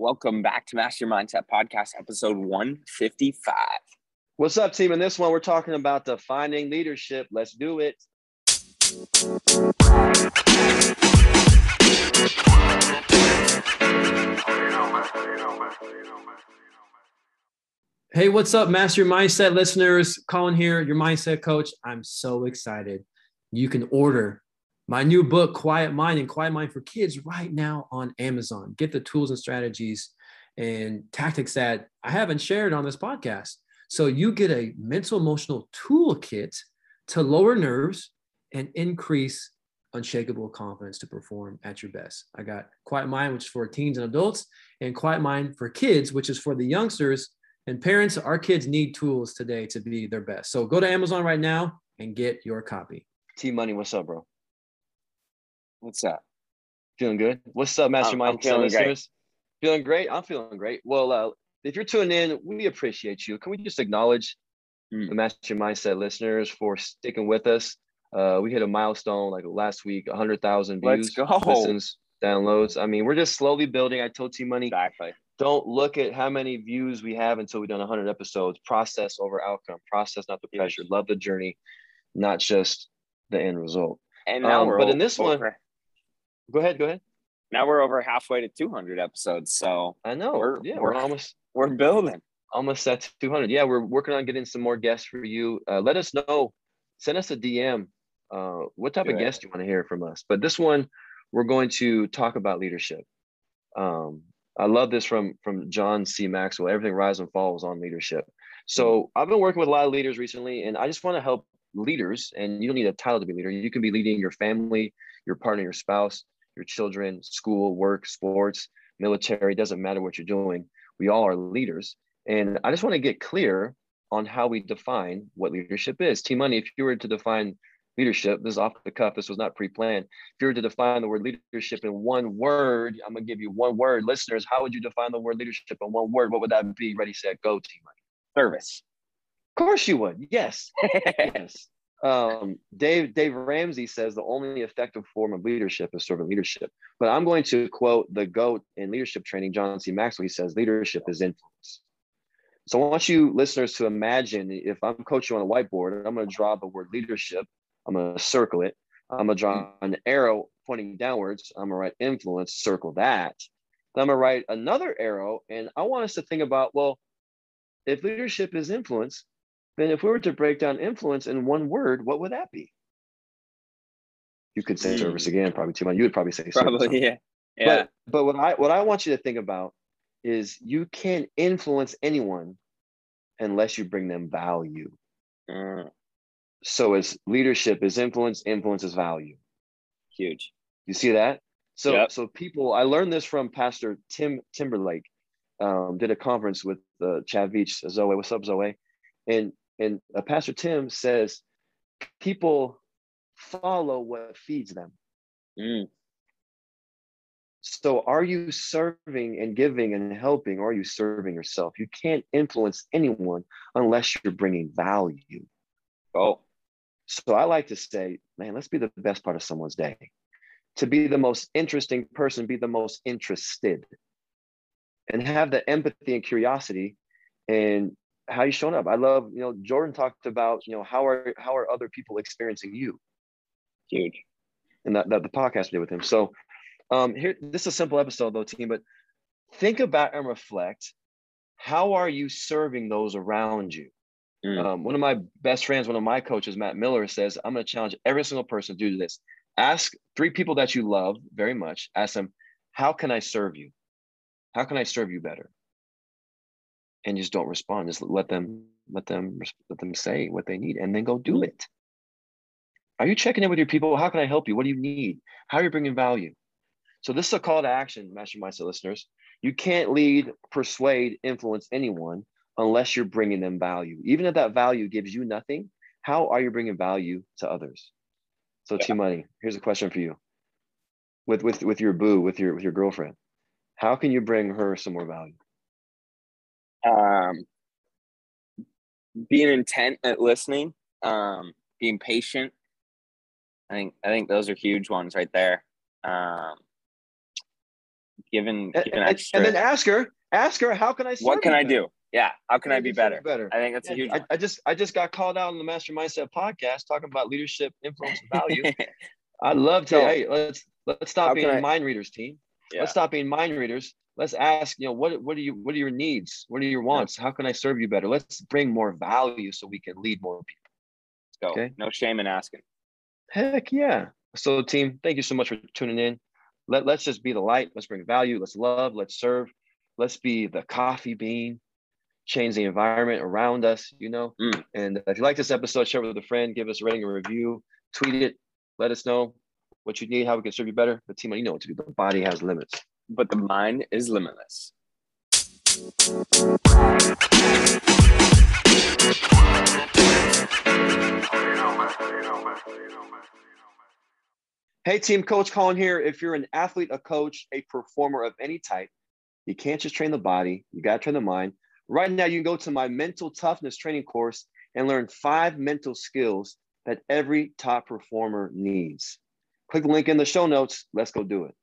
Welcome back to Master Your Mindset Podcast, episode 155. What's up, team? In this one, we're talking about defining leadership. Let's do it. Hey, what's up, Master Your Mindset listeners? Colin here, your mindset coach. I'm so excited. You can order my new book, Quiet Mind and Quiet Mind for Kids, right now on Amazon. Get the tools and strategies and tactics that I haven't shared on this podcast. So you get a mental emotional toolkit to lower nerves and increase unshakable confidence to perform at your best. I got Quiet Mind, which is for teens and adults, and Quiet Mind for kids, which is for the youngsters and parents. Our kids need tools today to be their best. So go to Amazon right now and get your copy. T Money, what's up, bro? What's up? Feeling good? What's up, Mastermind I'm feeling listeners? Great. Feeling great? I'm feeling great. Well, uh, if you're tuning in, we appreciate you. Can we just acknowledge mm. the Master Mindset listeners for sticking with us? Uh, we hit a milestone like last week, 100,000 views, listens, downloads. I mean, we're just slowly building. I told T Money, exactly. don't look at how many views we have until we've done 100 episodes. Process over outcome. Process, not the pressure. Love the journey, not just the end result. And now um, we're but in this one, Go ahead. Go ahead. Now we're over halfway to 200 episodes. So I know. We're, yeah, we're, we're almost we're building almost at 200. Yeah, we're working on getting some more guests for you. Uh, let us know. Send us a DM. Uh, what type Good. of guest you want to hear from us? But this one, we're going to talk about leadership. Um, I love this from from John C. Maxwell. Everything rise and falls on leadership. So mm-hmm. I've been working with a lot of leaders recently, and I just want to help leaders. And you don't need a title to be leader. You can be leading your family, your partner, your spouse your children, school, work, sports, military, doesn't matter what you're doing. We all are leaders. And I just want to get clear on how we define what leadership is. T Money, if you were to define leadership, this is off the cuff, this was not pre planned. If you were to define the word leadership in one word, I'm going to give you one word. Listeners, how would you define the word leadership in one word? What would that be? Ready, set, go, T Money. Service. Of course you would. Yes. yes um, Dave Dave Ramsey says the only effective form of leadership is servant leadership. But I'm going to quote the GOAT in leadership training, John C. Maxwell. He says leadership is influence. So I want you listeners to imagine if I'm coaching on a whiteboard and I'm going to draw the word leadership, I'm going to circle it. I'm going to draw an arrow pointing downwards. I'm going to write influence, circle that. Then I'm going to write another arrow. And I want us to think about, well, if leadership is influence, then if we were to break down influence in one word, what would that be? You could say mm. service hmm. again, probably too much. You would probably say probably, service. yeah. Yeah. But, but what I what I want you to think about is you can't influence anyone unless you bring them value. Mm. So as leadership is influence, influence is value. Huge. You see that? So yep. so people, I learned this from Pastor Tim Timberlake. Um, did a conference with uh, Chad Veach, Zoe. What's up, Zoe? And and uh, Pastor Tim says, people follow what feeds them. Mm. So, are you serving and giving and helping, or are you serving yourself? You can't influence anyone unless you're bringing value. Oh, so I like to say, man, let's be the best part of someone's day. To be the most interesting person, be the most interested, and have the empathy and curiosity and how you showing up. I love, you know, Jordan talked about, you know, how are how are other people experiencing you? Huge. And that, that the podcast we did with him. So um here this is a simple episode though, team, but think about and reflect how are you serving those around you? Mm. Um, one of my best friends, one of my coaches, Matt Miller, says, I'm going to challenge every single person to do this. Ask three people that you love very much. Ask them, how can I serve you? How can I serve you better? And just don't respond. Just let them let them let them say what they need and then go do it. Are you checking in with your people? How can I help you? What do you need? How are you bringing value? So this is a call to action, Master Mindset listeners. You can't lead, persuade, influence anyone unless you're bringing them value. Even if that value gives you nothing, how are you bringing value to others? So, yeah. Money, here's a question for you. With with with your boo, with your with your girlfriend, how can you bring her some more value? Um, being intent at listening, um, being patient. I think I think those are huge ones right there. Um, given, given and, extra, and then ask her, ask her, how can I? what can I better? do? Yeah, how can I be better? better? I think that's a huge. I, I, just I just got called out on the Master Mindset podcast talking about leadership, influence, and value. I'd love to. So, hey, let's let's stop being I, mind readers, team. Yeah. Let's stop being mind readers. Let's ask, you know, what what are you what are your needs? What are your wants? How can I serve you better? Let's bring more value so we can lead more people. Let's go. Okay? No shame in asking. Heck yeah. So team, thank you so much for tuning in. Let, let's just be the light. Let's bring value. Let's love. Let's serve. Let's be the coffee bean change the environment around us, you know. Mm. And if you like this episode, share it with a friend, give us a rating and review, tweet it, let us know what you need, how we can serve you better. But team, you know what to do. The body has limits. But the mind is limitless. Hey team, Coach Colin here. If you're an athlete, a coach, a performer of any type, you can't just train the body, you got to train the mind. Right now, you can go to my mental toughness training course and learn five mental skills that every top performer needs. Click the link in the show notes. Let's go do it.